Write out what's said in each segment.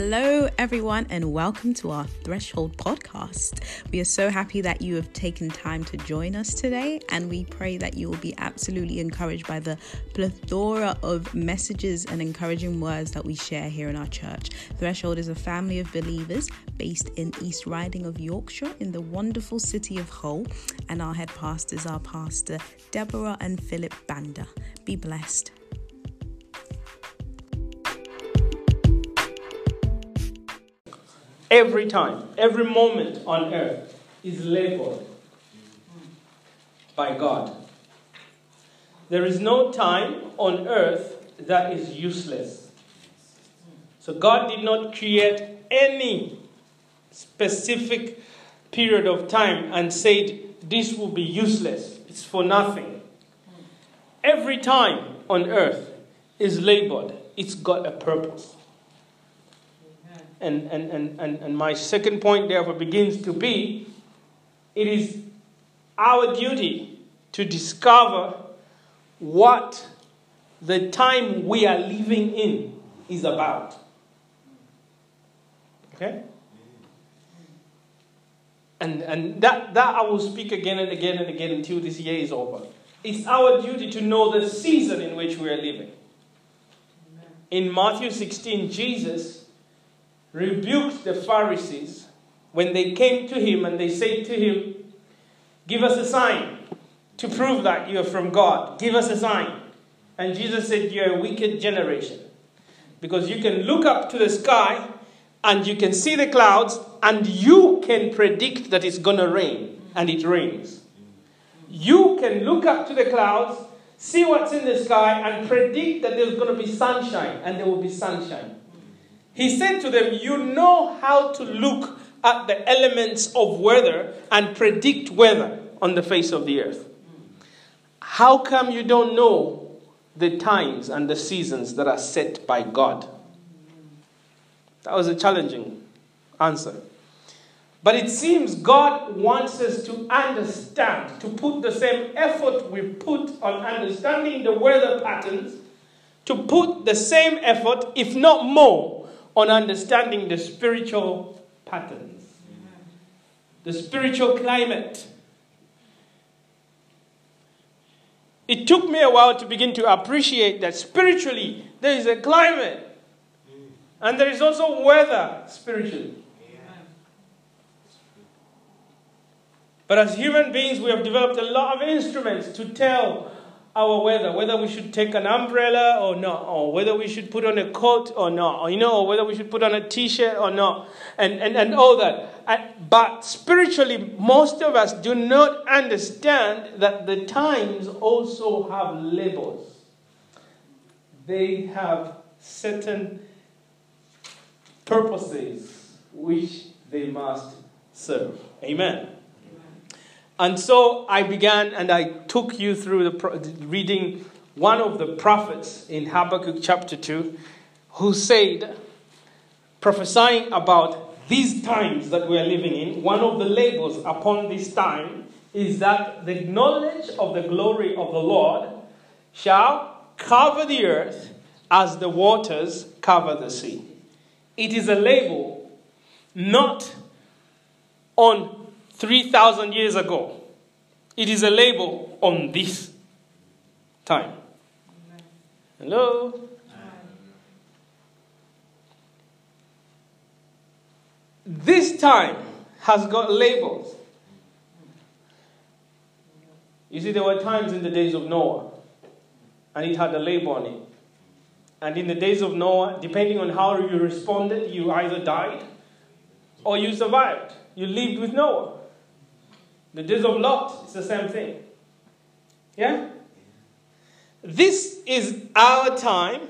Hello, everyone, and welcome to our Threshold podcast. We are so happy that you have taken time to join us today, and we pray that you will be absolutely encouraged by the plethora of messages and encouraging words that we share here in our church. Threshold is a family of believers based in East Riding of Yorkshire in the wonderful city of Hull, and our head pastors are Pastor Deborah and Philip Banda. Be blessed. Every time, every moment on earth is labeled by God. There is no time on earth that is useless. So God did not create any specific period of time and said this will be useless. It's for nothing. Every time on earth is labeled. It's got a purpose. And, and, and, and, and my second point, therefore, begins to be it is our duty to discover what the time we are living in is about. Okay? And, and that, that I will speak again and again and again until this year is over. It's our duty to know the season in which we are living. In Matthew 16, Jesus rebuked the Pharisees when they came to him and they said to him, Give us a sign to prove that you are from God. Give us a sign. And Jesus said, You're a wicked generation. Because you can look up to the sky and you can see the clouds and you can predict that it's going to rain and it rains. You can look up to the clouds, see what's in the sky, and predict that there's going to be sunshine and there will be sunshine. He said to them, You know how to look at the elements of weather and predict weather on the face of the earth. How come you don't know the times and the seasons that are set by God? That was a challenging answer. But it seems God wants us to understand, to put the same effort we put on understanding the weather patterns, to put the same effort, if not more, on understanding the spiritual patterns, the spiritual climate. It took me a while to begin to appreciate that spiritually there is a climate and there is also weather spiritually. But as human beings, we have developed a lot of instruments to tell our weather, whether we should take an umbrella or not, or whether we should put on a coat or not, or you know, or whether we should put on a t-shirt or not, and, and, and all that. And, but spiritually, most of us do not understand that the times also have labels. They have certain purposes which they must serve. Amen. And so I began and I took you through the reading one of the prophets in Habakkuk chapter 2 who said, prophesying about these times that we are living in, one of the labels upon this time is that the knowledge of the glory of the Lord shall cover the earth as the waters cover the sea. It is a label not on 3,000 years ago. It is a label on this time. Hello? This time has got labels. You see, there were times in the days of Noah, and it had a label on it. And in the days of Noah, depending on how you responded, you either died or you survived. You lived with Noah. The days of Lot, it's the same thing. Yeah? This is our time,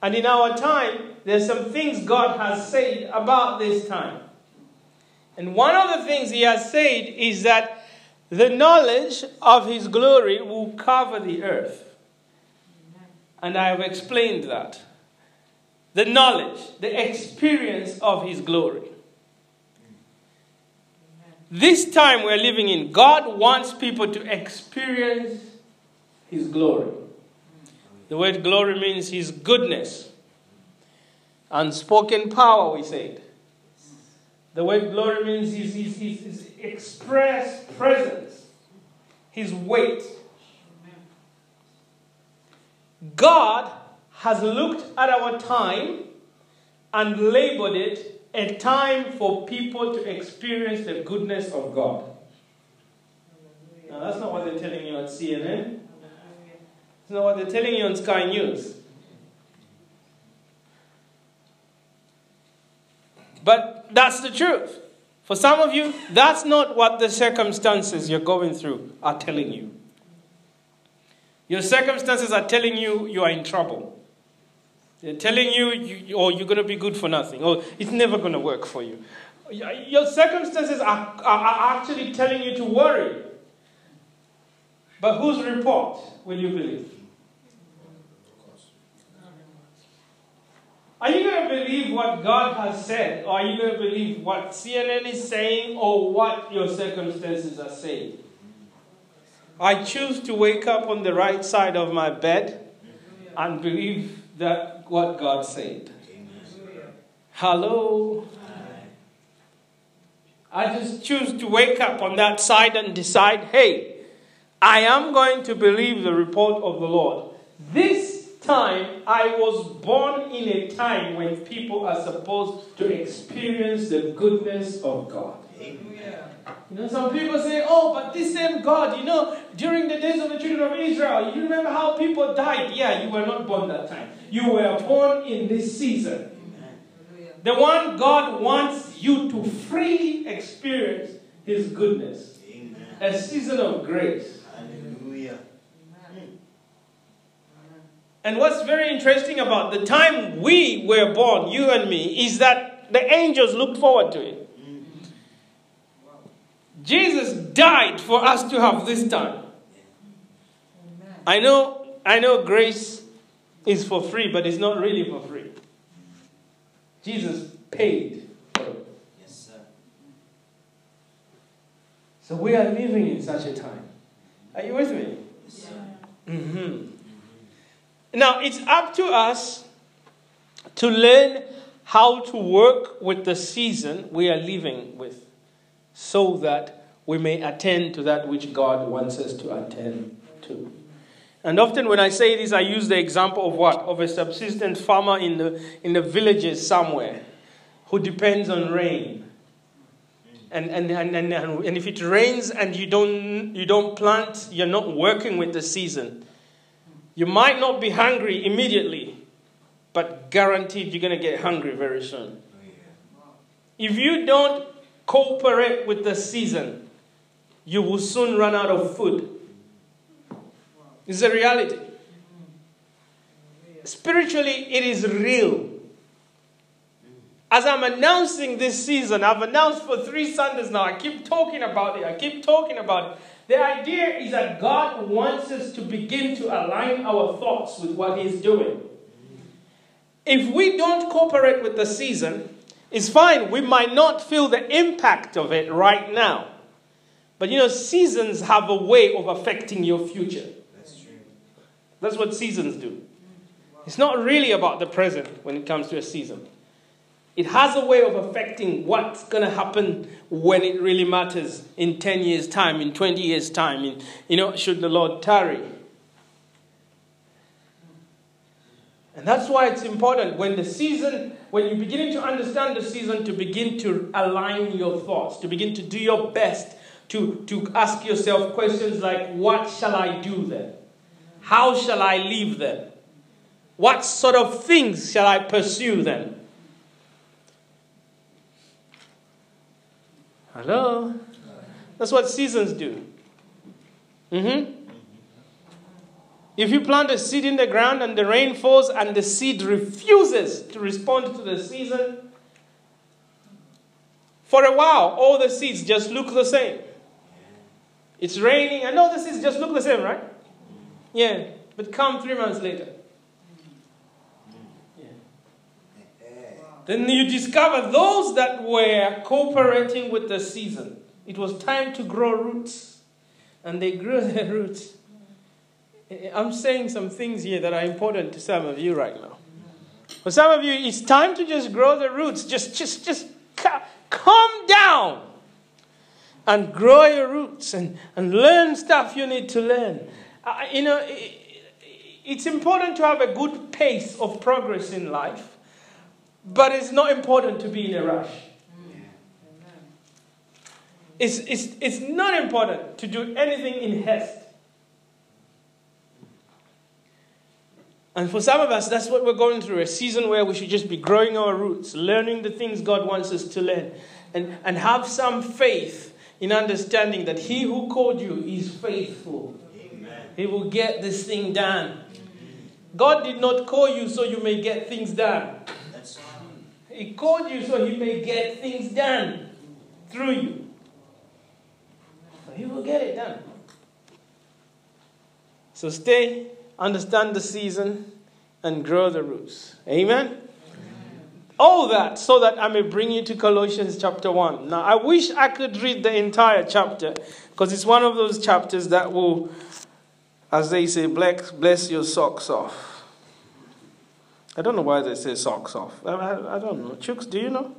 and in our time, there's some things God has said about this time. And one of the things He has said is that the knowledge of His glory will cover the earth. And I have explained that. The knowledge, the experience of His glory. This time we're living in, God wants people to experience His glory. The word glory means His goodness. Unspoken power, we said. The word glory means his, his, his, his express presence, his weight. God has looked at our time and labeled it a time for people to experience the goodness of God. Now, that's not what they're telling you on CNN. It's not what they're telling you on Sky News. But that's the truth. For some of you, that's not what the circumstances you're going through are telling you. Your circumstances are telling you you are in trouble. They're telling you, you oh, you're going to be good for nothing, or oh, it's never going to work for you. Your circumstances are, are, are actually telling you to worry. But whose report will you believe? Are you going to believe what God has said, or are you going to believe what CNN is saying, or what your circumstances are saying? I choose to wake up on the right side of my bed and believe that what God said. Hello. I just choose to wake up on that side and decide, hey, I am going to believe the report of the Lord. This time, I was born in a time when people are supposed to experience the goodness of God. You know, some people say, oh, but this same God, you know, during the days of the children of Israel, you remember how people died? Yeah, you were not born that time. You were born in this season. The one God wants you to freely experience His goodness. Amen. A season of grace. Hmm. And what's very interesting about the time we were born, you and me, is that the angels looked forward to it. Jesus died for us to have this time. I know, I know grace is for free, but it's not really for free. Jesus paid for it. Yes, sir. So we are living in such a time. Are you with me? Yes, sir. Mm-hmm. Now, it's up to us to learn how to work with the season we are living with so that we may attend to that which God wants us to attend to. And often when I say this, I use the example of what? Of a subsistence farmer in the, in the villages somewhere who depends on rain. And, and, and, and, and if it rains and you don't, you don't plant, you're not working with the season. You might not be hungry immediately, but guaranteed you're going to get hungry very soon. Oh, if you don't cooperate with the season, you will soon run out of food. It's a reality. Spiritually, it is real. As I'm announcing this season, I've announced for three Sundays now. I keep talking about it. I keep talking about it. The idea is that God wants us to begin to align our thoughts with what He's doing. If we don't cooperate with the season, it's fine. We might not feel the impact of it right now. But you know, seasons have a way of affecting your future. That's true. That's what seasons do. It's not really about the present when it comes to a season. It has a way of affecting what's going to happen when it really matters in 10 years' time, in 20 years' time, in, you know, should the Lord tarry. And that's why it's important when the season, when you're beginning to understand the season, to begin to align your thoughts, to begin to do your best to, to ask yourself questions like, What shall I do then? How shall I live then? What sort of things shall I pursue then? Hello? That's what seasons do. Mm-hmm. If you plant a seed in the ground and the rain falls and the seed refuses to respond to the season, for a while, all the seeds just look the same. It's raining, and all the seeds just look the same, right? Yeah, but come three months later. Then you discover those that were cooperating with the season. It was time to grow roots. And they grew their roots. I'm saying some things here that are important to some of you right now. For some of you, it's time to just grow the roots. Just, just, just calm down and grow your roots and, and learn stuff you need to learn. Uh, you know, it, it's important to have a good pace of progress in life, but it's not important to be in a rush. It's, it's, it's not important to do anything in haste. And for some of us, that's what we're going through a season where we should just be growing our roots, learning the things God wants us to learn, and, and have some faith in understanding that He who called you is faithful. Amen. He will get this thing done. God did not call you so you may get things done. He called you so He may get things done through you. So He will get it done. So stay understand the season, and grow the roots. Amen? Amen? All that so that I may bring you to Colossians chapter 1. Now, I wish I could read the entire chapter because it's one of those chapters that will, as they say, bless, bless your socks off. I don't know why they say socks off. I, I, I don't know. Chooks, do you know?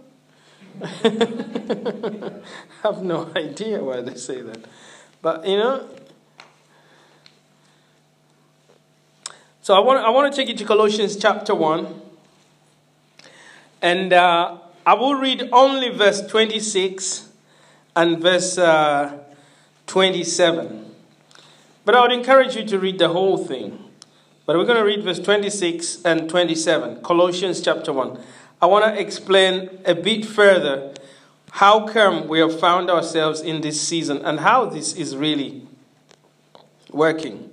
I have no idea why they say that. But, you know, So I want, I want to take you to Colossians chapter 1. And uh, I will read only verse 26 and verse uh, 27. But I would encourage you to read the whole thing. But we're going to read verse 26 and 27, Colossians chapter 1. I want to explain a bit further how come we have found ourselves in this season and how this is really working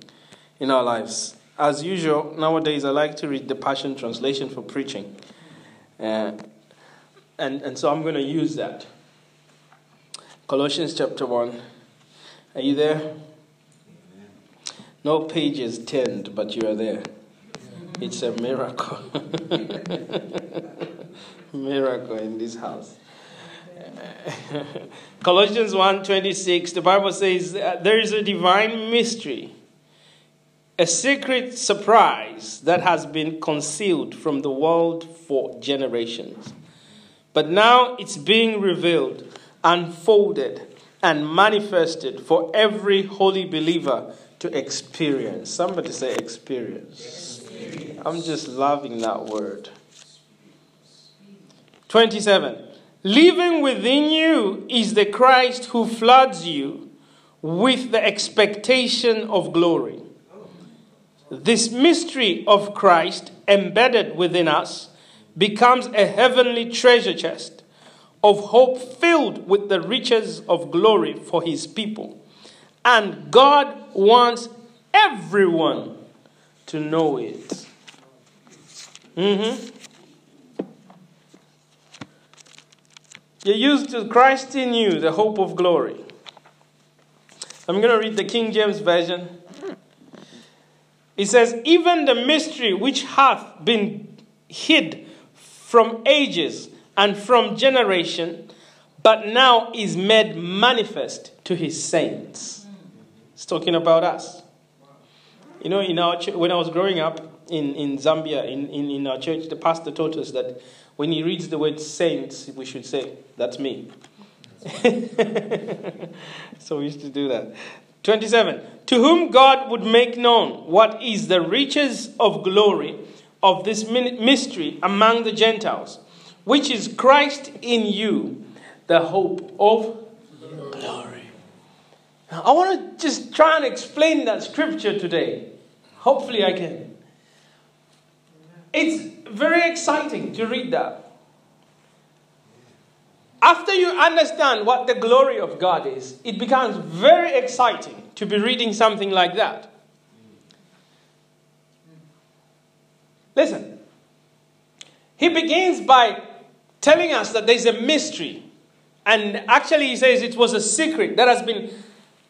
in our lives as usual, nowadays I like to read the Passion Translation for preaching. Uh, and, and so I'm going to use that. Colossians chapter 1. Are you there? No pages turned, but you are there. It's a miracle. miracle in this house. Colossians 1:26 the Bible says there is a divine mystery a secret surprise that has been concealed from the world for generations. But now it's being revealed, unfolded, and manifested for every holy believer to experience. Somebody say experience. experience. I'm just loving that word. 27. Living within you is the Christ who floods you with the expectation of glory. This mystery of Christ embedded within us becomes a heavenly treasure chest of hope filled with the riches of glory for his people. And God wants everyone to know it. Mm-hmm. You're used to Christ in you, the hope of glory. I'm going to read the King James Version. It says, Even the mystery which hath been hid from ages and from generation, but now is made manifest to his saints. It's talking about us. You know, in our when I was growing up in, in Zambia, in, in, in our church, the pastor taught us that when he reads the word saints, we should say, That's me. so we used to do that. 27. To whom God would make known what is the riches of glory of this mystery among the Gentiles, which is Christ in you, the hope of glory. Now, I want to just try and explain that scripture today. Hopefully, I can. It's very exciting to read that. After you understand what the glory of God is, it becomes very exciting to be reading something like that. Listen, he begins by telling us that there's a mystery. And actually, he says it was a secret that has been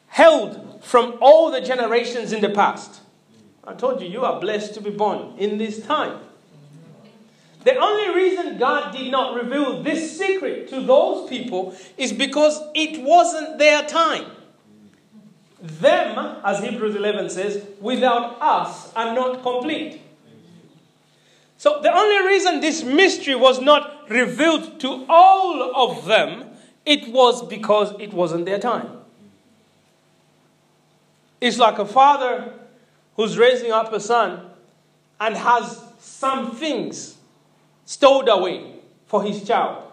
held from all the generations in the past. I told you, you are blessed to be born in this time. The only reason God did not reveal this secret to those people is because it wasn't their time. Them, as Hebrews 11 says, without us are not complete. So the only reason this mystery was not revealed to all of them, it was because it wasn't their time. It's like a father who's raising up a son and has some things stowed away for his child.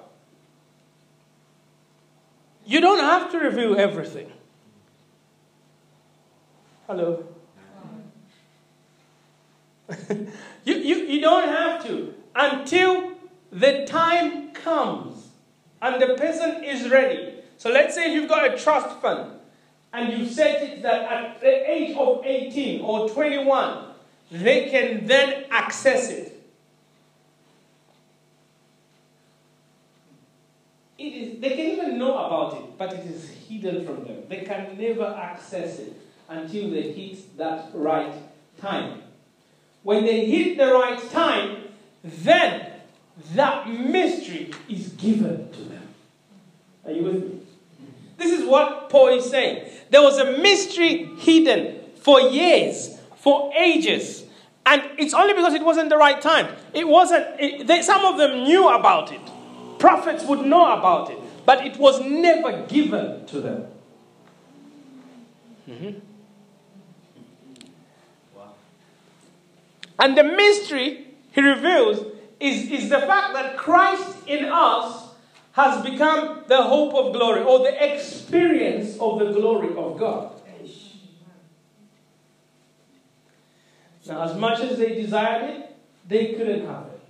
You don't have to reveal everything. Hello. you, you, you don't have to until the time comes and the person is ready. So let's say you've got a trust fund and you set it that at the age of 18 or 21, they can then access it. It is, they can even know about it, but it is hidden from them. They can never access it until they hit that right time. When they hit the right time, then that mystery is given to them. Are you with me? This is what Paul is saying. There was a mystery hidden for years, for ages. And it's only because it wasn't the right time. It wasn't, it, they, some of them knew about it. Prophets would know about it. But it was never given to them. Mm-hmm. Wow. And the mystery he reveals is, is the fact that Christ in us has become the hope of glory or the experience of the glory of God. Now, as much as they desired it, they couldn't have it.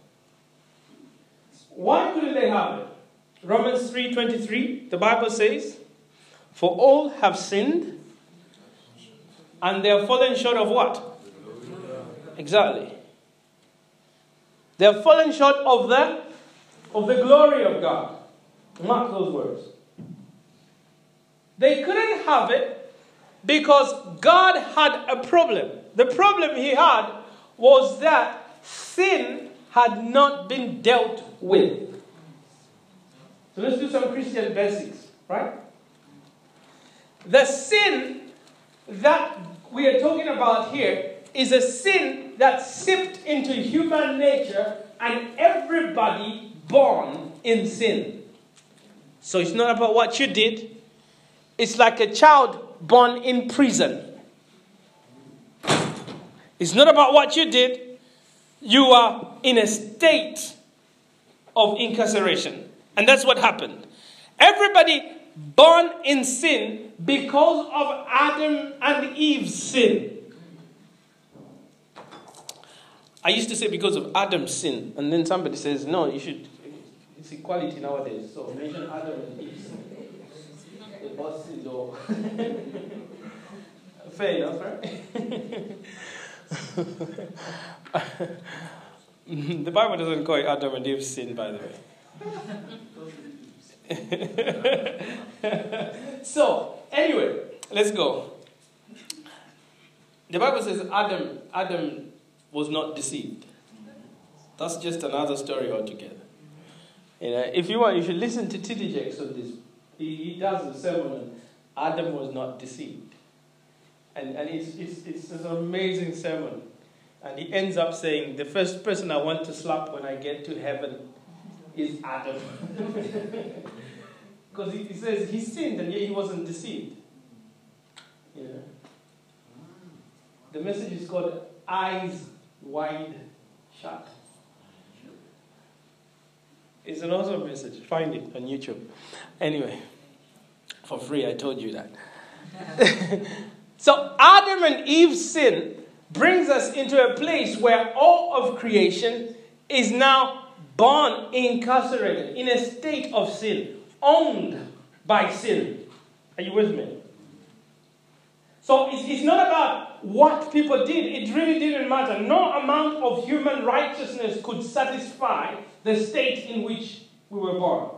Why couldn't they have it? Romans 3:23, the Bible says, "For all have sinned and they are fallen short of what? Exactly. They are fallen short of the of the glory of God. Mark those words. They couldn't have it because God had a problem. The problem he had was that sin had not been dealt with. So let's do some Christian basics, right? The sin that we are talking about here is a sin that seeped into human nature and everybody born in sin. So it's not about what you did, it's like a child born in prison. It's not about what you did, you are in a state of incarceration. And that's what happened. Everybody born in sin because of Adam and Eve's sin. I used to say because of Adam's sin, and then somebody says, no, you should, it's equality nowadays. So mention Adam and Eve. The boss is all. Fair enough, right? the Bible doesn't call it Adam and Eve's sin, by the way. so, anyway, let's go. The Bible says Adam, Adam was not deceived. That's just another story altogether. You know, if you want, you should listen to T.D. Jakes on this. He, he does a sermon on Adam was not deceived. And, and it's, it's, it's an amazing sermon. And he ends up saying, The first person I want to slap when I get to heaven is Adam. Because he, says he sinned and yet he wasn't deceived. Yeah. The message is called Eyes Wide Shut. It's an awesome message. Find it on YouTube. Anyway, for free, I told you that. so, Adam and Eve's sin brings us into a place where all of creation is now born incarcerated in a state of sin, owned by sin. Are you with me? So it's, it's not about what people did. It really didn't matter. No amount of human righteousness could satisfy the state in which we were born.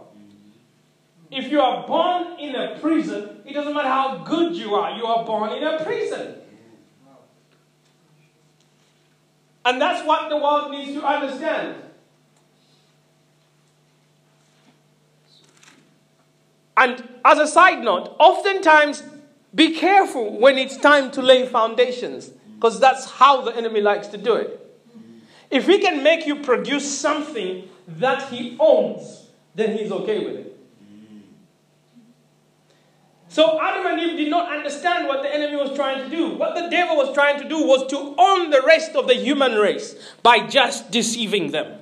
If you are born in a prison, it doesn't matter how good you are, you are born in a prison. And that's what the world needs to understand. And as a side note, oftentimes be careful when it's time to lay foundations, because that's how the enemy likes to do it. If he can make you produce something that he owns, then he's okay with it. So Adam and Eve did not understand what the enemy was trying to do. What the devil was trying to do was to own the rest of the human race by just deceiving them.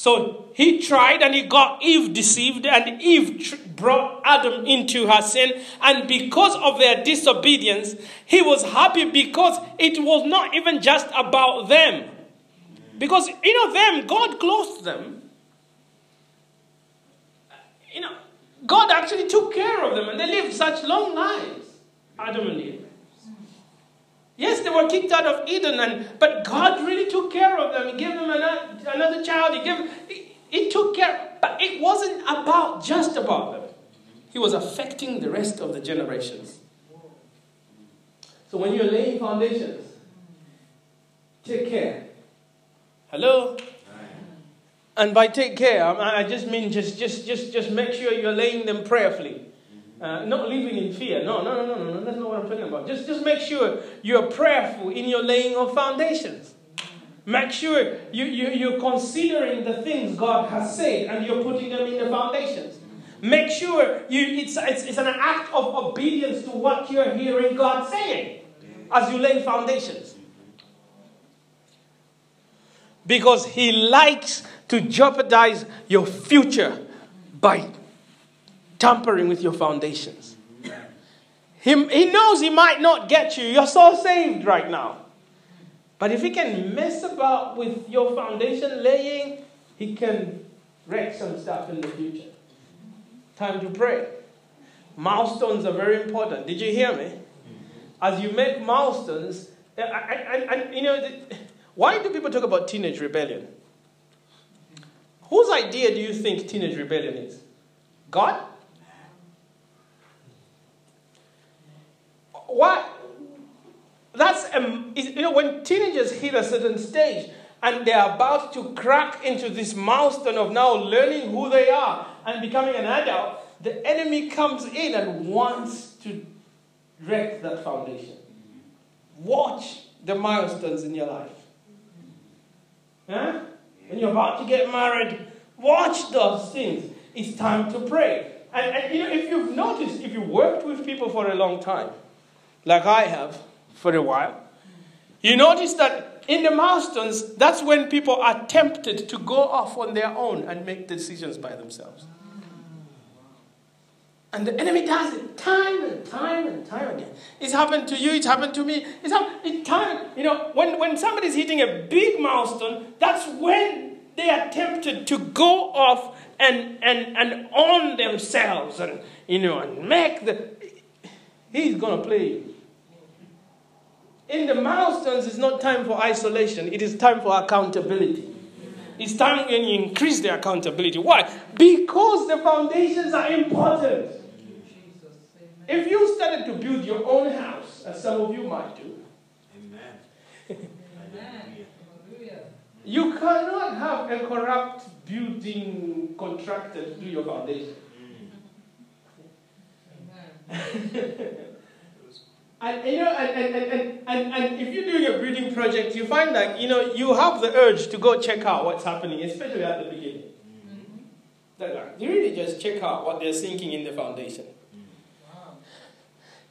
So he tried and he got Eve deceived, and Eve brought Adam into her sin. And because of their disobedience, he was happy because it was not even just about them. Because, you know, them, God clothed them. You know, God actually took care of them and they lived such long lives, Adam and Eve. Yes, they were kicked out of Eden, and, but God really took care of them. He gave them another, another child. He, gave, he, he took care. But it wasn't about just about them. He was affecting the rest of the generations. So when you're laying foundations, take care. Hello? And by take care, I just mean just, just, just, just make sure you're laying them prayerfully. Uh, not living in fear. No, no, no, no, no, that's not what I'm talking about. Just, just make sure you're prayerful in your laying of foundations. Make sure you, you, you're considering the things God has said and you're putting them in the foundations. Make sure you, it's, it's, it's an act of obedience to what you're hearing God saying as you lay foundations. Because He likes to jeopardize your future by tampering with your foundations. He, he knows he might not get you. You're so saved right now. But if he can mess about with your foundation laying, he can wreck some stuff in the future. Time to pray. Milestones are very important. Did you hear me? As you make milestones, and you know, why do people talk about teenage rebellion? Whose idea do you think teenage rebellion is? God? What that's um, you know when teenagers hit a certain stage and they're about to crack into this milestone of now learning who they are and becoming an adult the enemy comes in and wants to wreck that foundation. Watch the milestones in your life. Huh? when you're about to get married watch those things. It's time to pray. And, and you know if you've noticed if you've worked with people for a long time like I have for a while, you notice that in the milestones, that's when people are tempted to go off on their own and make decisions by themselves. And the enemy does it time and time and time again. It's happened to you, it's happened to me. It's happened it time. You know, when, when somebody's hitting a big milestone, that's when they are tempted to go off and, and, and own themselves and you know and make the he's gonna play you in the milestones, it's not time for isolation, it is time for accountability. It's time when you increase the accountability. Why? Because the foundations are important. If you started to build your own house, as some of you might do, you cannot have a corrupt building contractor to do your foundation. Mm. And you know, and, and, and, and, and if you're doing a breeding project, you find that you know you have the urge to go check out what's happening, especially at the beginning. Mm-hmm. You really just check out what they're sinking in the foundation.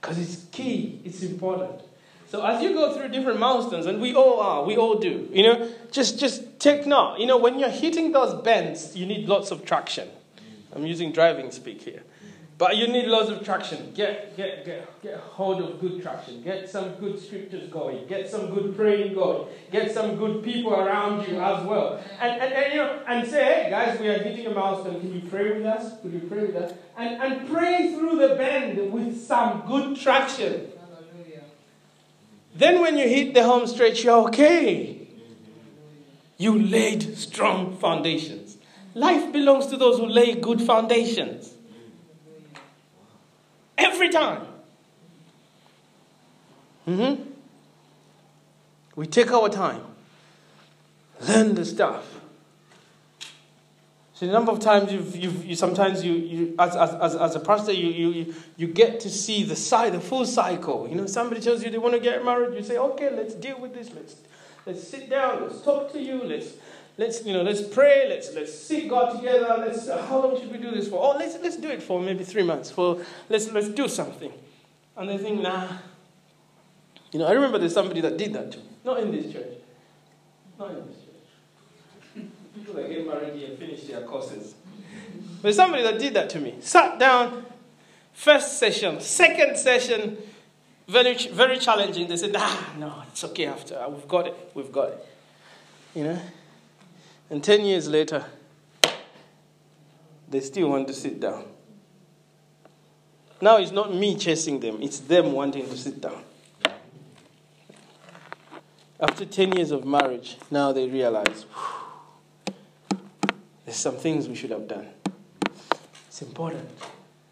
Because it's key, it's important. So as you go through different milestones, and we all are, we all do, you know, just just take note. You know, when you're hitting those bends, you need lots of traction. I'm using driving speak here. But you need lots of traction. Get, get, get, get hold of good traction. Get some good scriptures going. Get some good praying going. Get some good people around you as well. And, and, and, you know, and say, hey, guys, we are hitting a milestone. Can you pray with us? Could you pray with us? And, and pray through the bend with some good traction. Then when you hit the home stretch, you're okay. You laid strong foundations. Life belongs to those who lay good foundations. Every time. Mm-hmm. We take our time, learn the stuff. So the number of times you've, you've you sometimes you, you as, as, as a pastor you, you, you get to see the side the full cycle. You know somebody tells you they want to get married, you say okay let's deal with this let's let's sit down, let's talk to you, let's let's you know let's pray, let's let's seek God together. Let's uh, how long should we do this for? Oh, let's let's do it for maybe three months. For let's let's do something. And they think, nah. You know, I remember there's somebody that did that to me. Not in this church. Not in this church. People that get married here finish their courses. But somebody that did that to me. Sat down, first session, second session, very, very challenging. They said, ah, no, it's okay after. We've got it. We've got it. You know? And 10 years later, they still want to sit down. Now it's not me chasing them, it's them wanting to sit down. After 10 years of marriage, now they realize there's some things we should have done. It's important.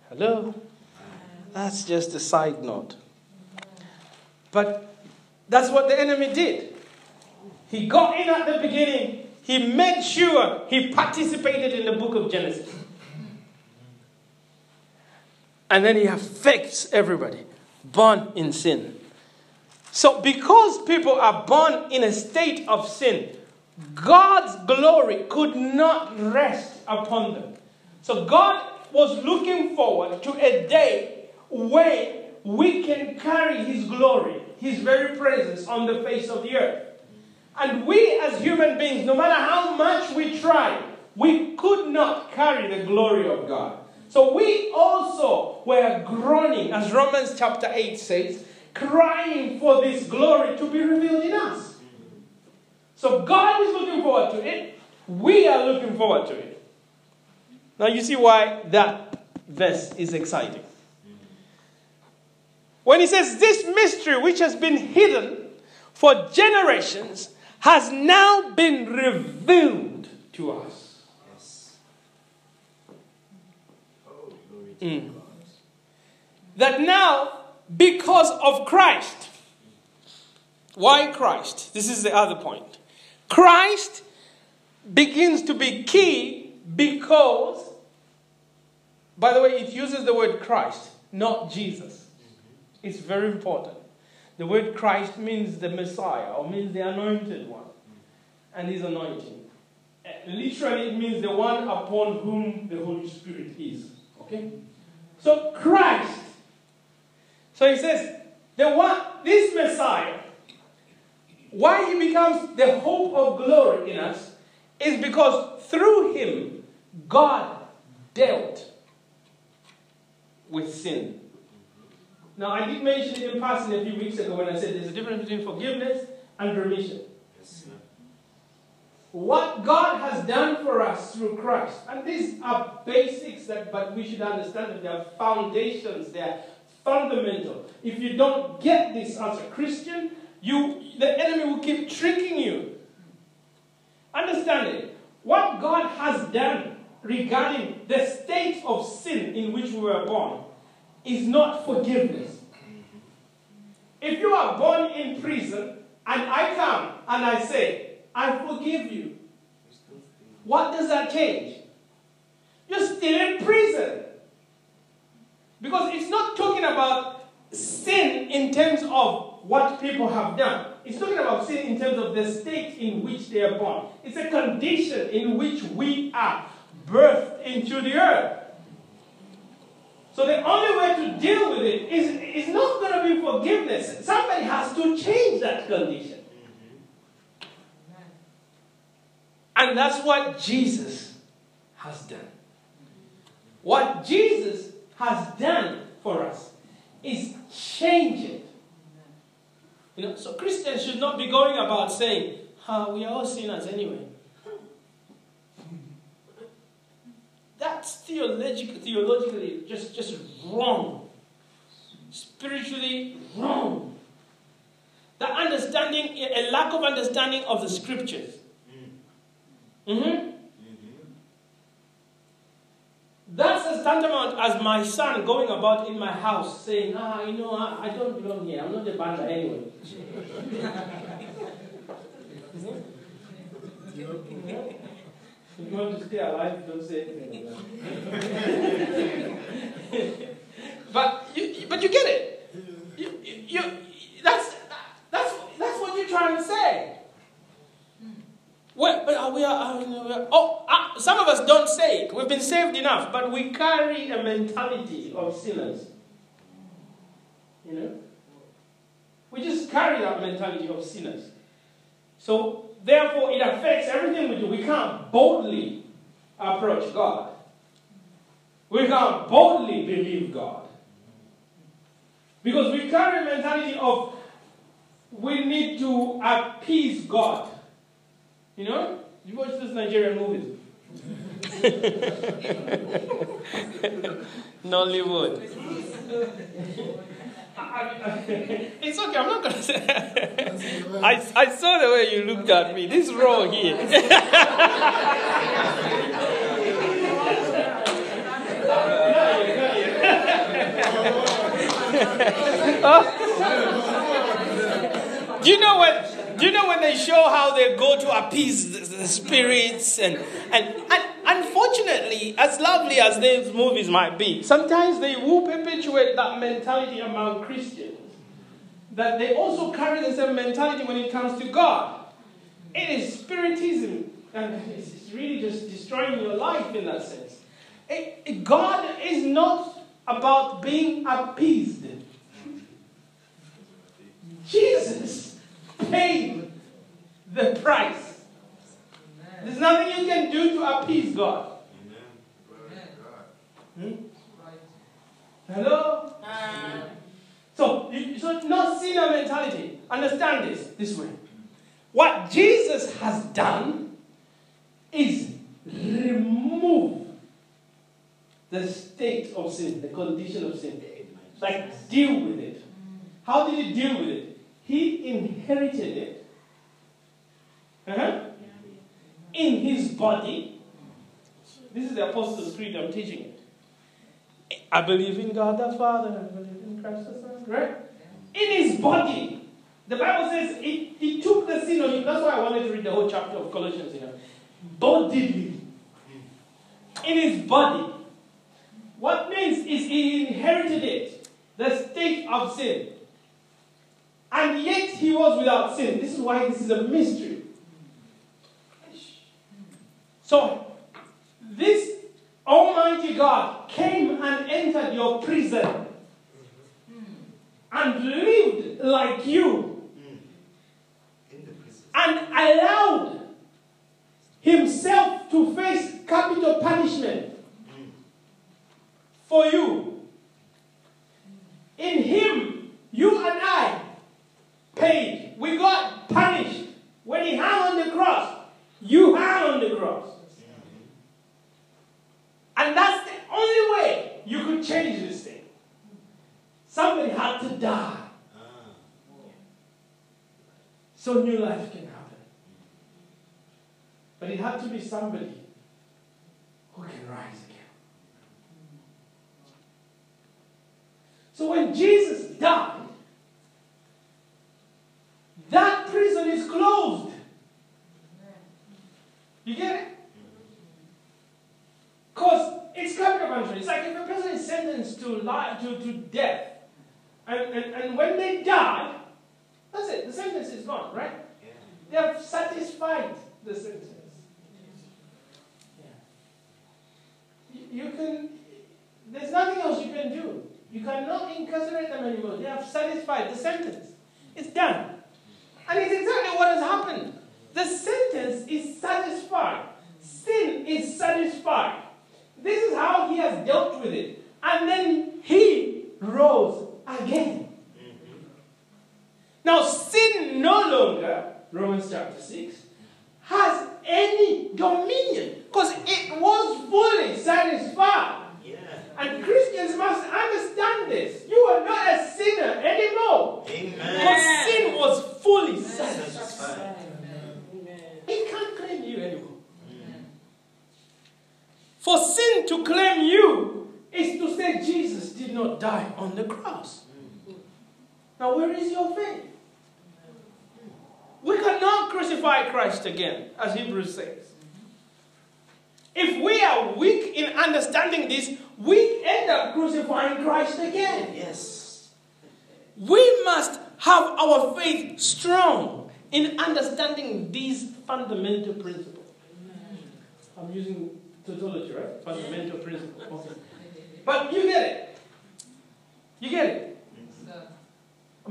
Hello? That's just a side note. But that's what the enemy did. He got in at the beginning, he made sure he participated in the book of Genesis. And then he affects everybody, born in sin. So, because people are born in a state of sin, God's glory could not rest upon them. So, God was looking forward to a day when we can carry His glory, His very presence on the face of the earth. And we, as human beings, no matter how much we try, we could not carry the glory of God. So we also were groaning, as Romans chapter 8 says, crying for this glory to be revealed in us. So God is looking forward to it. We are looking forward to it. Now you see why that verse is exciting. When he says, This mystery which has been hidden for generations has now been revealed to us. Mm. That now, because of Christ, why Christ? This is the other point. Christ begins to be key because, by the way, it uses the word Christ, not Jesus. It's very important. The word Christ means the Messiah or means the anointed one and his anointing. Uh, literally, it means the one upon whom the Holy Spirit is. Okay? So Christ. So he says, the one, this Messiah, why he becomes the hope of glory in us is because through him, God dealt with sin. Now, I did mention it in passing a few weeks ago when I said there's a difference between forgiveness and remission what God has done for us through Christ. And these are basics that but we should understand that they are foundations, they are fundamental. If you don't get this as a Christian, you the enemy will keep tricking you. Understand it. What God has done regarding the state of sin in which we were born is not forgiveness. If you are born in prison and I come and I say, I forgive you. What does that change? You're still in prison. Because it's not talking about sin in terms of what people have done. It's talking about sin in terms of the state in which they are born. It's a condition in which we are birthed into the earth. So the only way to deal with it is, is not going to be forgiveness. Somebody has to change that condition. And that's what Jesus has done. What Jesus has done for us is change it. You know, so Christians should not be going about saying, oh, we are all sinners anyway. That's theologically, theologically just, just wrong. Spiritually wrong. The understanding, a lack of understanding of the scriptures. Mm-hmm. mm-hmm. That's as tantamount as my son going about in my house saying, ah, you know, I, I don't belong here. I'm not a banda anyway. You want to stay alive, don't say anything but, you, but you get it. You, you, that's, that's, that's what you're trying to say. Well, we are, we are oh, uh, some of us don't say it. We've been saved enough, but we carry a mentality of sinners. You know? We just carry that mentality of sinners. So, therefore, it affects everything we do. We can't boldly approach God. We can't boldly believe God. Because we carry a mentality of we need to appease God. You know? You watch those Nigerian movies. Nollywood. it's okay, I'm not gonna say I, I saw the way you looked at me. This row here. Do you know what do you know when they show how they go to appease the, the spirits and, and, and unfortunately, as lovely as these movies might be, sometimes they will perpetuate that mentality among Christians. That they also carry the same mentality when it comes to God. It is spiritism, and it's really just destroying your life in that sense. It, it, God is not about being appeased. Jesus paid the price. There's nothing you can do to appease God. Hmm? Hello? So, so no sinner mentality. Understand this this way. What Jesus has done is remove the state of sin, the condition of sin. Like deal with it. How did he deal with it? He inherited it uh-huh, in his body. This is the Apostles' Creed I'm teaching it. I believe in God the Father, I believe in Christ the Son, right? In his body. The Bible says it, he took the sin on him. That's why I wanted to read the whole chapter of Colossians, you know. Bodily. In his body. What means is he inherited it, the state of sin. And yet he was without sin. This is why this is a mystery. So, this Almighty God came and entered your prison and lived like you and allowed himself to face capital punishment for you. In him, you and I paid. We got punished. When he hung on the cross, you hung on the cross. And that's the only way you could change this thing. Somebody had to die. So new life can happen. But it had to be somebody who can rise again. So when Jesus died, that prison is closed. You get it? Because it's capital punishment. It's like if a person is sentenced to life, to, to death, and, and, and when they die, that's it. The sentence is gone, right? Yeah. They have satisfied the sentence. Yeah. You, you can, there's nothing else you can do. You cannot incarcerate them anymore. They have satisfied the sentence. It's done. And it's exactly what has happened. The sentence is satisfied. Sin is satisfied. This is how he has dealt with it. And then he rose again. Now, sin no longer, Romans chapter 6, has any dominion because it was fully satisfied. And Christians must understand this. You are not a sinner anymore. Amen. Because sin was fully satisfied. It can't claim you anymore. For sin to claim you is to say Jesus did not die on the cross. Now, where is your faith? We cannot crucify Christ again, as Hebrews says. If we are weak in understanding this, we end up crucifying Christ again. Yes. We must have our faith strong in understanding these fundamental principles. I'm using tautology, right? Fundamental principle. Okay. But you get it. You get it.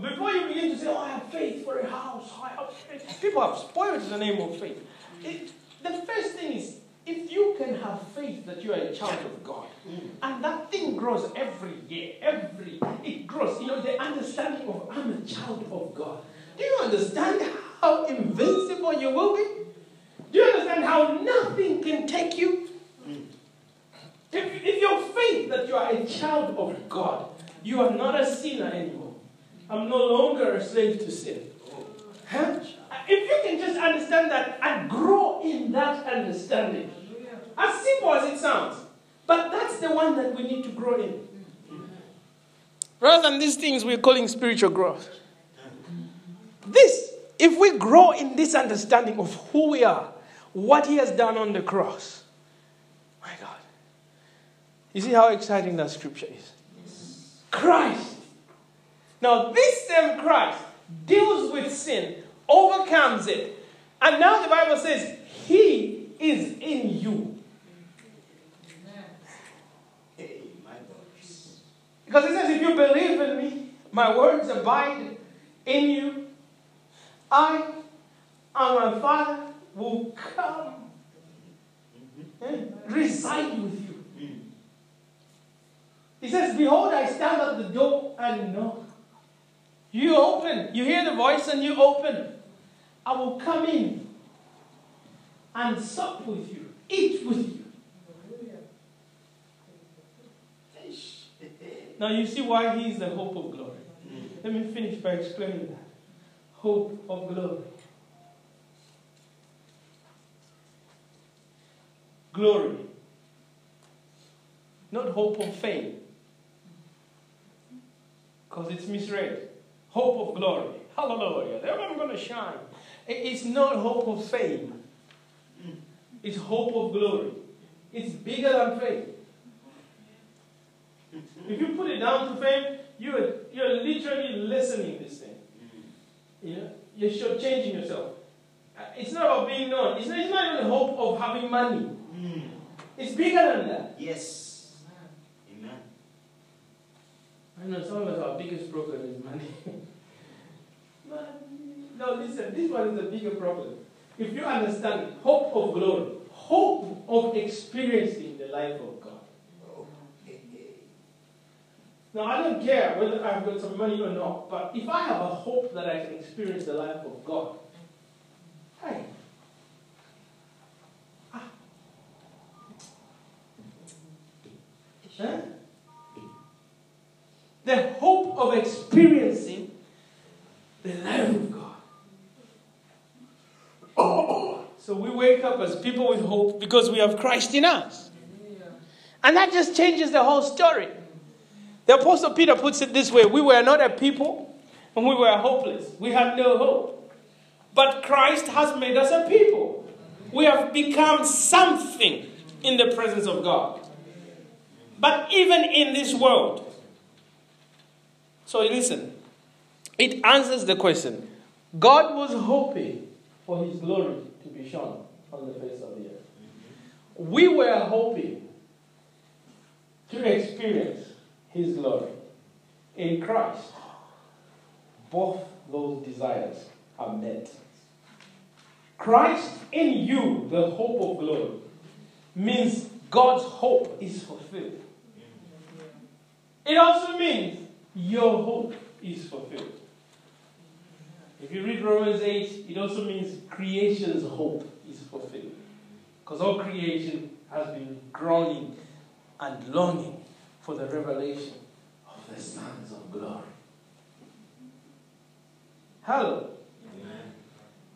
Before you begin to say, oh, I have faith for a house, I have faith. People have spoiled the name of faith. It, the first thing is, if you can have faith that you are a child of God, and that thing grows every year, every, it grows. You know, the understanding of I'm a child of God. Do you understand how invincible you will be? Do you understand how nothing can take you? If, if your faith that you are a child of God, you are not a sinner anymore. I'm no longer a slave to sin. Huh? If you can just understand that and grow in that understanding, as simple as it sounds, but that's the one that we need to grow in. Rather than these things we're calling spiritual growth. This, if we grow in this understanding of who we are, what He has done on the cross, my God. You see how exciting that scripture is? Christ. Now, this same Christ deals with sin, overcomes it, and now the Bible says, He is in you. Because it says, if you believe in me, my words abide in you, I and my Father will come and reside with you. He says, Behold, I stand at the door and knock. You open. You hear the voice and you open. I will come in and sup with you, eat with you. Now you see why he is the hope of glory. Let me finish by explaining that. Hope of glory. Glory. Not hope of fame. Because it's misread. Hope of glory. Hallelujah. Then I'm going to shine. It's not hope of fame. It's hope of glory. It's bigger than fame. If you put it down to fame, you're, you're literally lessening this thing. You know? You're shortchanging yourself. Uh, it's not about being known. It's not, it's not even the hope of having money. Mm. It's bigger than that. Yes. Amen. I know some of us, our biggest problem is money. no, listen, this one is a bigger problem. If you understand hope of glory, hope of experiencing the life of God. Now, I don't care whether I've got some money or not, but if I have a hope that I can experience the life of God, hey, ah. Huh? The hope of experiencing the life of God. So we wake up as people with hope because we have Christ in us. And that just changes the whole story. The Apostle Peter puts it this way We were not a people, and we were hopeless. We had no hope. But Christ has made us a people. We have become something in the presence of God. But even in this world, so listen, it answers the question God was hoping for his glory to be shown on the face of the earth. We were hoping to experience his glory. In Christ, both those desires are met. Christ in you, the hope of glory, means God's hope is fulfilled. It also means your hope is fulfilled. If you read Romans 8, it also means creation's hope is fulfilled. Because all creation has been groaning and longing for the revelation of the sons of glory. Hello.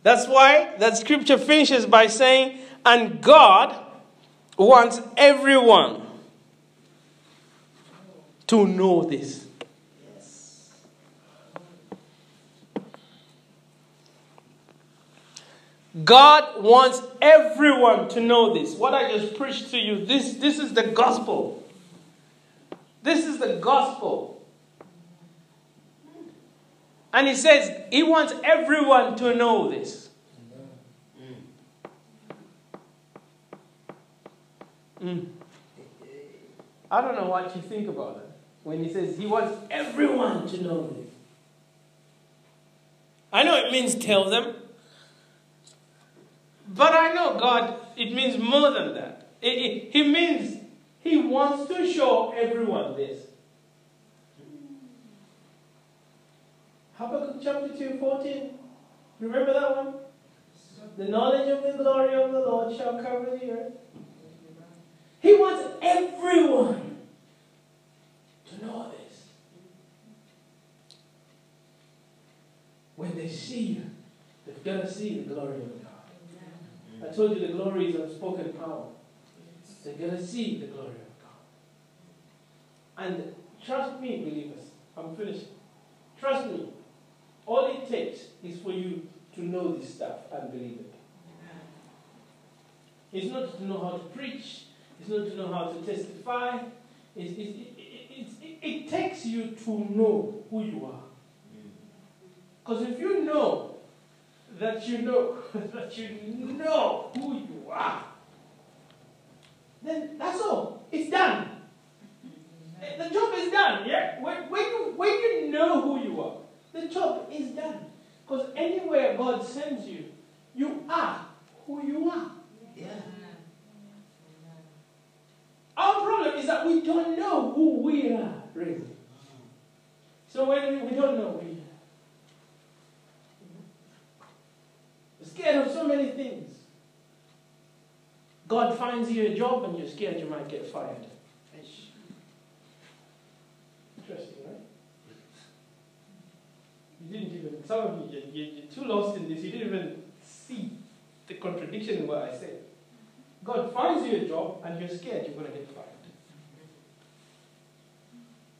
That's why that scripture finishes by saying, and God wants everyone to know this. God wants everyone to know this. What I just preached to you, this, this is the gospel. This is the gospel. And he says he wants everyone to know this. Mm. I don't know what you think about it when he says he wants everyone to know this. I know it means tell them, but I know God, it means more than that. It, it, he means he wants to show everyone this. Habakkuk chapter 2, 14. Remember that one? The knowledge of the glory of the Lord shall cover the earth. He wants everyone to know this. When they see you, they're going to see the glory of God. I told you the glory is unspoken power. They're going to see the glory of God. And trust me, believers, I'm finished. Trust me, all it takes is for you to know this stuff and believe it. It's not to know how to preach, it's not to know how to testify. It's, it's, it, it, it takes you to know who you are. Mm. Because if you know that you know that you know who you are, then that's all. It's done. The job is done. Yeah. When, when you when you know who you are, the job is done. Because anywhere God sends you, you are who you are. Yeah. Our problem is that we don't know who we are, really. So when we, don't know we are, we're scared of so many things. God finds you a job and you're scared you might get fired. Interesting, right? You didn't even, some of you, you, you're too lost in this, you didn't even see the contradiction in what I said. God finds you a job and you're scared you're going to get fired.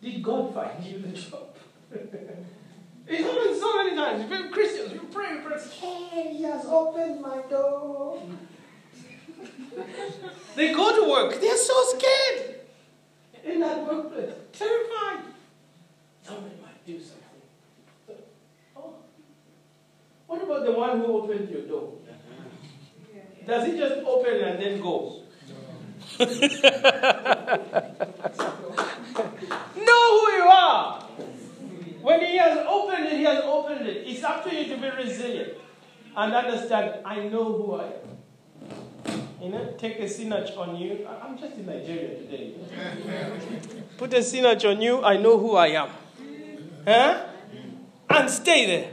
Did God find you the job? it happens so many times. We're Christians, we pray, we pray, hey, he has opened my door. they go to work, they're so scared in that workplace, terrified. Somebody might do something. Oh. What about the one who opened your door? Does he just open and then go? know who you are. When he has opened it, he has opened it. It's up to you to be resilient and understand, I know who I am. You know, take a Sinach on you. I'm just in Nigeria today. Put a Sinach on you, I know who I am. Huh? And stay there.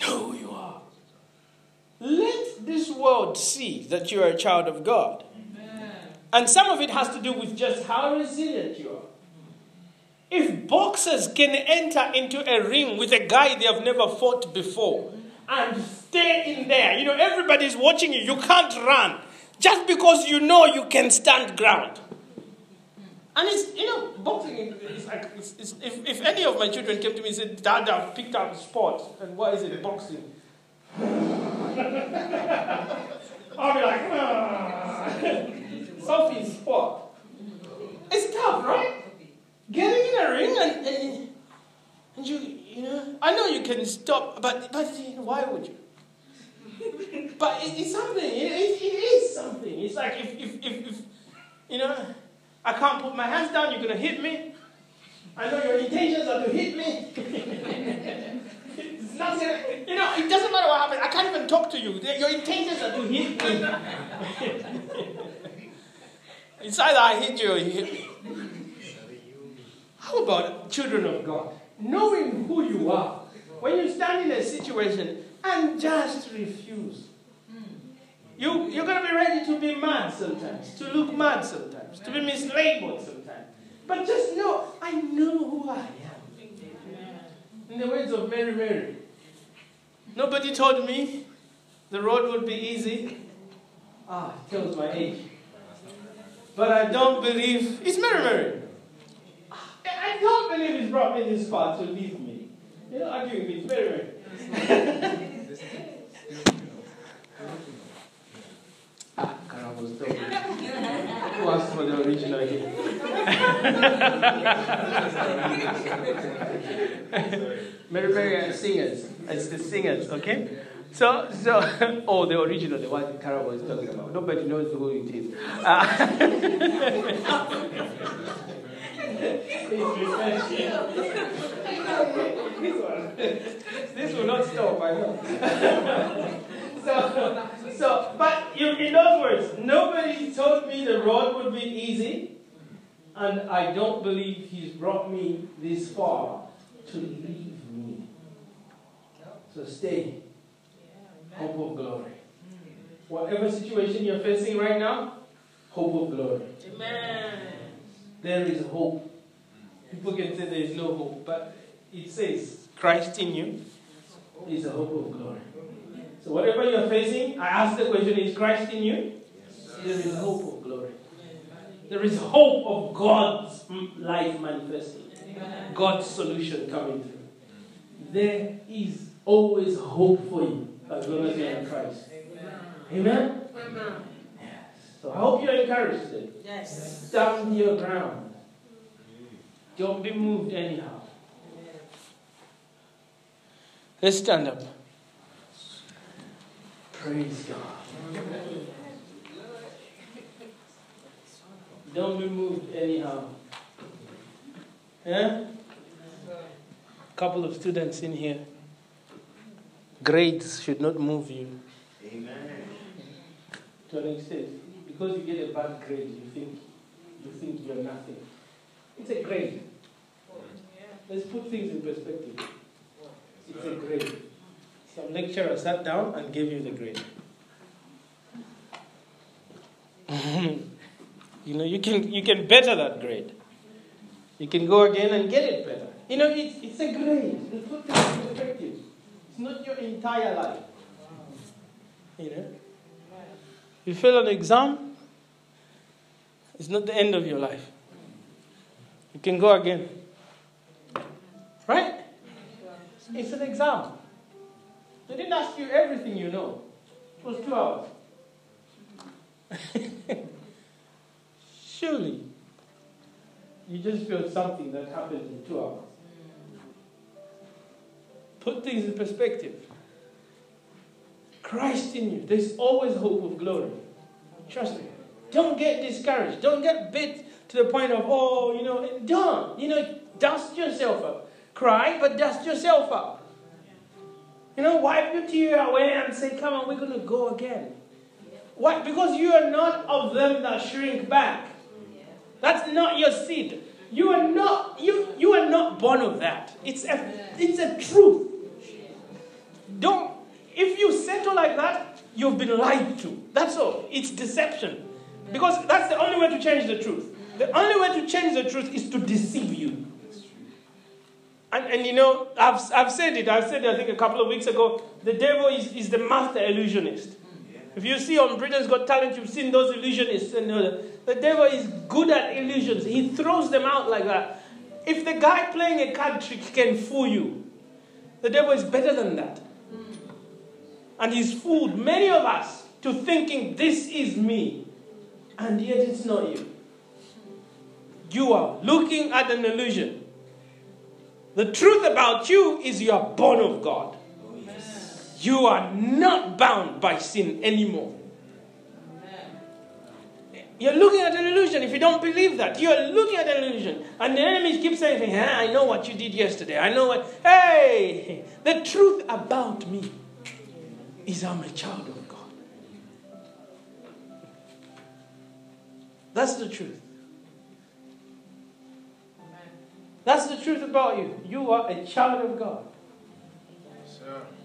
Know who you are. Let this world see that you are a child of God. And some of it has to do with just how resilient you are. If boxers can enter into a ring with a guy they have never fought before and stay in there, you know, everybody's watching you, you can't run just because you know you can stand ground. And it's, you know, boxing is like, it's, it's, if, if any of my children came to me and said, Dad, I've picked up sport, and what is it, boxing? I'll be like, ah. Sophie's sport. It's tough, right? Getting in a ring and, and, and you, you know, I know you can stop, but, but why would you? But it, it's something, it, it, it is something. It's like if, if, if, if, you know, I can't put my hands down, you're going to hit me. I know your intentions are to hit me. it's not gonna, you know, it doesn't matter what happens. I can't even talk to you. Your intentions are to hit me. it's either I hit you or you hit me. How about children of God? Knowing who you are. When you stand in a situation and just refuse. You, you're going to be ready to be mad sometimes, to look mad sometimes, to be mislabeled sometimes. But just know, I know who I am. In the words of Mary Mary, nobody told me the road would be easy. Ah, tells my age. But I don't believe, it's Mary Mary. I don't believe he's brought me this far to leave me. You're not arguing with me, it's Mary Mary. ah, Carol was talking. Who ask for the original here. Mary Mary singers. It's the singers, okay? So, so, oh, the original, the one Carol was talking about. Nobody knows who it is. Uh, this will not stop, I know. so, so, but in other words, nobody told me the road would be easy, and I don't believe He's brought me this far to leave me. So stay. Hope of glory. Whatever situation you're facing right now, hope of glory. Amen. There is hope. People can say there is no hope, but it says Christ in you is the hope of glory. So whatever you're facing, I ask the question, is Christ in you? There is hope of glory. There is hope of God's life manifesting. God's solution coming through. There is always hope for you as long as you're in Christ. Amen? Amen. Yes. So I hope you're encouraged today. Yes. Stand your ground. Don't be moved anyhow. Let's stand up. Praise God. Don't be moved anyhow. Yeah? Couple of students in here. Grades should not move you. Amen. To an extent. Because you get a bad grade, you think you think you're nothing. It's a grade. Let's put things in perspective. It's a grade. Some lecturer sat down and gave you the grade. you know, you can you can better that grade. You can go again and get it better. You know, it's, it's a grade. Let's put things in perspective. It's not your entire life. You know? You fail an exam, it's not the end of your life. You can go again. Right? It's an exam. They didn't ask you everything you know. It was two hours. Surely, you just feel something that happened in two hours. Put things in perspective. Christ in you. There's always hope of glory. Trust me. Don't get discouraged. Don't get bit to the point of, oh, you know, don't. You know, dust yourself up. Cry, but dust yourself up. You know, wipe your tear away and say, come on, we're going to go again. Why? Because you are not of them that shrink back. That's not your seed. You are not, you, you are not born of that. It's a, it's a truth. Don't, if you settle like that, you've been lied to. That's all. It's deception. Because that's the only way to change the truth. The only way to change the truth is to deceive you. And, and you know, I've, I've said it, I've said it, I think a couple of weeks ago. The devil is, is the master illusionist. If you see on Britain's Got Talent, you've seen those illusionists. And uh, the devil is good at illusions. He throws them out like that. If the guy playing a card trick can fool you, the devil is better than that. And he's fooled many of us to thinking this is me. And yet it's not you. You are looking at an illusion. The truth about you is you are born of God. You are not bound by sin anymore. You're looking at an illusion if you don't believe that. You're looking at an illusion. And the enemies keep saying, hey, I know what you did yesterday. I know what. Hey, the truth about me is I'm a child of God. That's the truth. That's the truth about you. You are a child of God.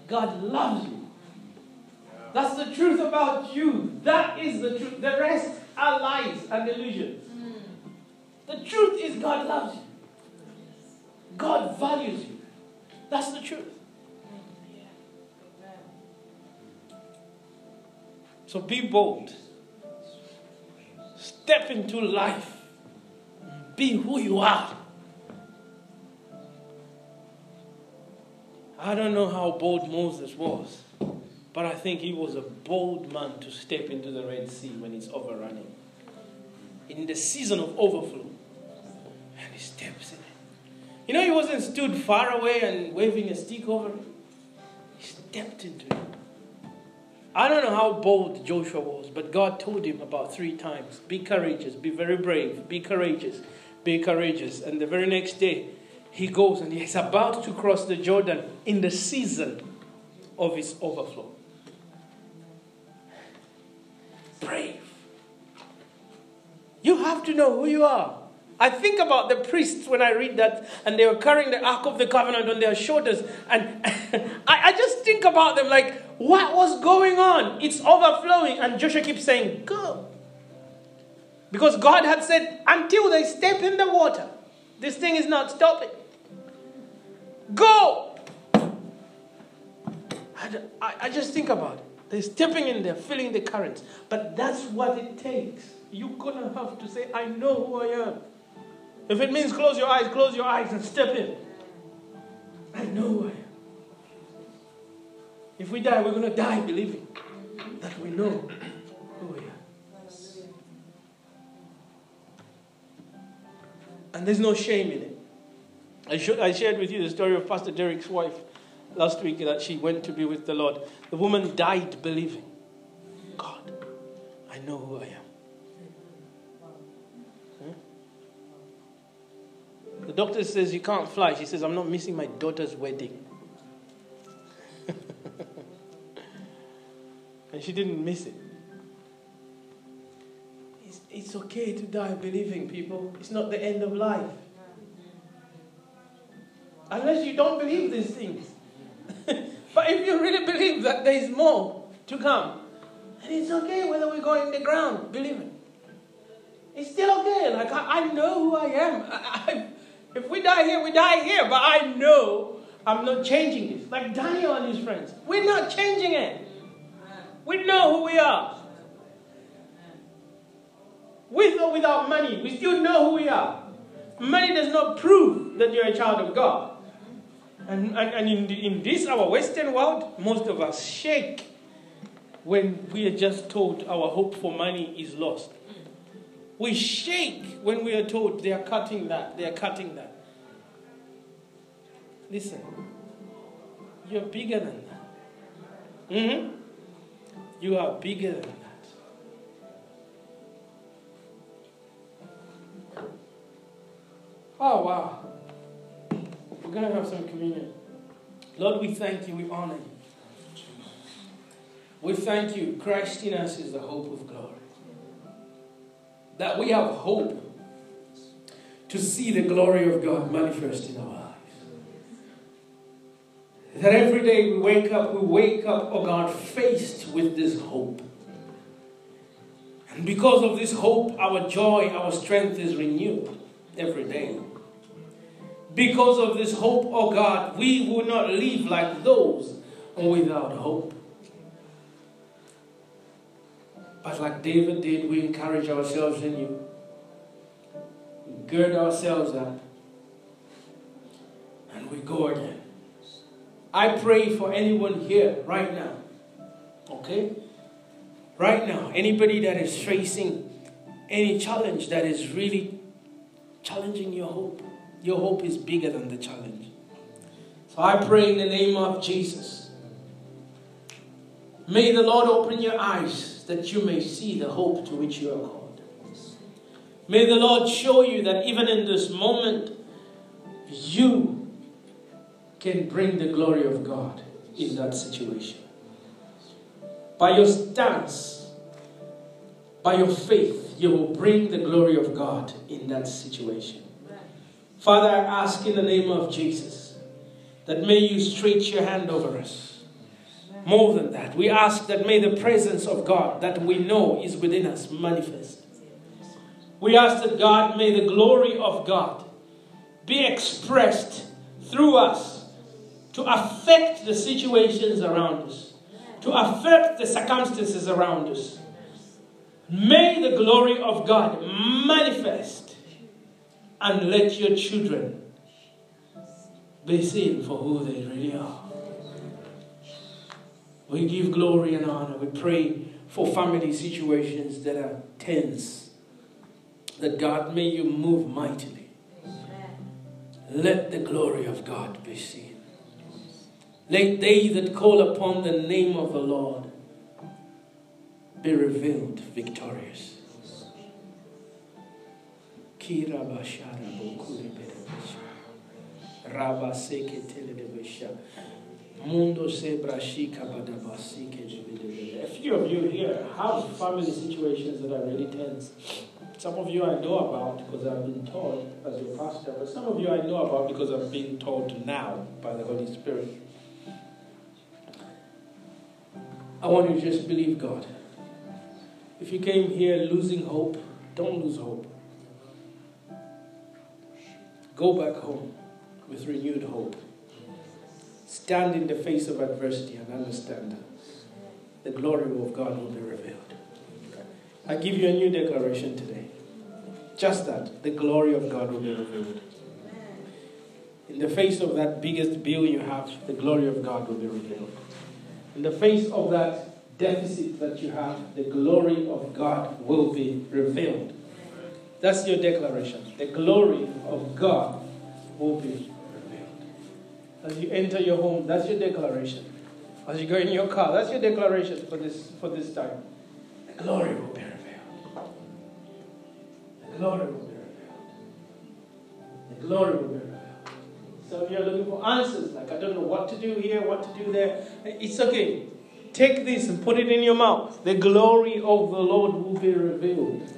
God loves you. That's the truth about you. That is the truth. The rest are lies and illusions. Hmm. The truth is God loves you. God values you. That's the truth. So be bold. Step into life. Be who you are. I don't know how bold Moses was, but I think he was a bold man to step into the Red Sea when it's overrunning. in the season of overflow. And he steps in. It. You know, he wasn't stood far away and waving a stick over it. He stepped into it. I don't know how bold Joshua was, but God told him about three times be courageous, be very brave, be courageous, be courageous. And the very next day, he goes and he's about to cross the Jordan in the season of his overflow. Brave. You have to know who you are. I think about the priests when I read that, and they were carrying the Ark of the Covenant on their shoulders. And I, I just think about them like, what was going on? It's overflowing. And Joshua keeps saying, Go. Because God had said, until they step in the water, this thing is not stopping. Go. I, I, just think about it. They're stepping in there, feeling the currents. But that's what it takes. You're going to have to say, I know who I am. If it means close your eyes, close your eyes and step in. I know who I am. If we die, we're going to die believing that we know who we are. And there's no shame in it. I, I shared with you the story of Pastor Derek's wife last week that she went to be with the Lord. The woman died believing God, I know who I am. The doctor says you can't fly. She says, I'm not missing my daughter's wedding. and she didn't miss it. It's, it's okay to die believing, people. It's not the end of life. Unless you don't believe these things. but if you really believe that there is more to come, and it's okay whether we go in the ground believing. It's still okay. Like, I, I know who I am. I, I, if we die here, we die here. But I know I'm not changing this. Like Daniel and his friends. We're not changing it. We know who we are. With or without money, we still know who we are. Money does not prove that you're a child of God. And, and, and in, the, in this, our Western world, most of us shake when we are just told our hope for money is lost. We shake when we are told they are cutting that, they are cutting that. Listen, you're bigger than that. Mm-hmm. You are bigger than that. Oh, wow. We're going to have some communion. Lord, we thank you, we honor you. We thank you. Christ in us is the hope of glory. That we have hope to see the glory of God manifest in our lives. That every day we wake up, we wake up, oh God, faced with this hope. And because of this hope, our joy, our strength is renewed every day. Because of this hope, oh God, we will not live like those without hope. But like David did, we encourage ourselves in you. gird ourselves up. And we go again. I pray for anyone here right now. Okay? Right now, anybody that is facing any challenge that is really challenging your hope. Your hope is bigger than the challenge. So I pray in the name of Jesus. May the Lord open your eyes that you may see the hope to which you are called. May the Lord show you that even in this moment, you can bring the glory of God in that situation. By your stance, by your faith, you will bring the glory of God in that situation. Father, I ask in the name of Jesus that may you stretch your hand over us. More than that, we ask that may the presence of God that we know is within us manifest. We ask that God, may the glory of God be expressed through us to affect the situations around us, to affect the circumstances around us. May the glory of God manifest and let your children be seen for who they really are. We give glory and honor. We pray for family situations that are tense. That God may you move mightily. Let the glory of God be seen. Let they that call upon the name of the Lord be revealed victorious. A few of you here have family situations that are really tense. Some of you I know about because I've been taught as your pastor, but some of you I know about because I've been taught now by the Holy Spirit. I want you to just believe God. If you came here losing hope, don't lose hope. Go back home with renewed hope. Stand in the face of adversity and understand that the glory of God will be revealed. I give you a new declaration today. Just that, the glory of God will be revealed. In the face of that biggest bill you have, the glory of God will be revealed. In the face of that deficit that you have, the glory of God will be revealed. That's your declaration. The glory of God will be revealed. As you enter your home, that's your declaration. As you go in your car, that's your declaration for this for this time. The glory will be revealed. The glory will be revealed. The glory will be revealed. Some of you are looking for answers, like I don't know what to do here, what to do there. It's okay. Take this and put it in your mouth. The glory of the Lord will be revealed.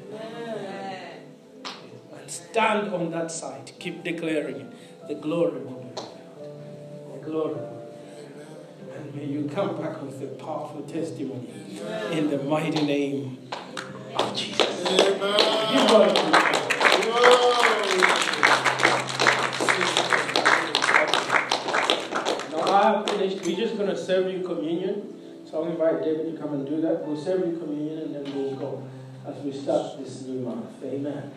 And stand on that side. Keep declaring it. The glory will be revealed. The glory. And may you come back with a powerful testimony in the mighty name of Jesus. Now I finished. We're just going to serve you communion. So I'll invite David to come and do that. We'll serve you communion and then we'll go as we start this new month. Amen.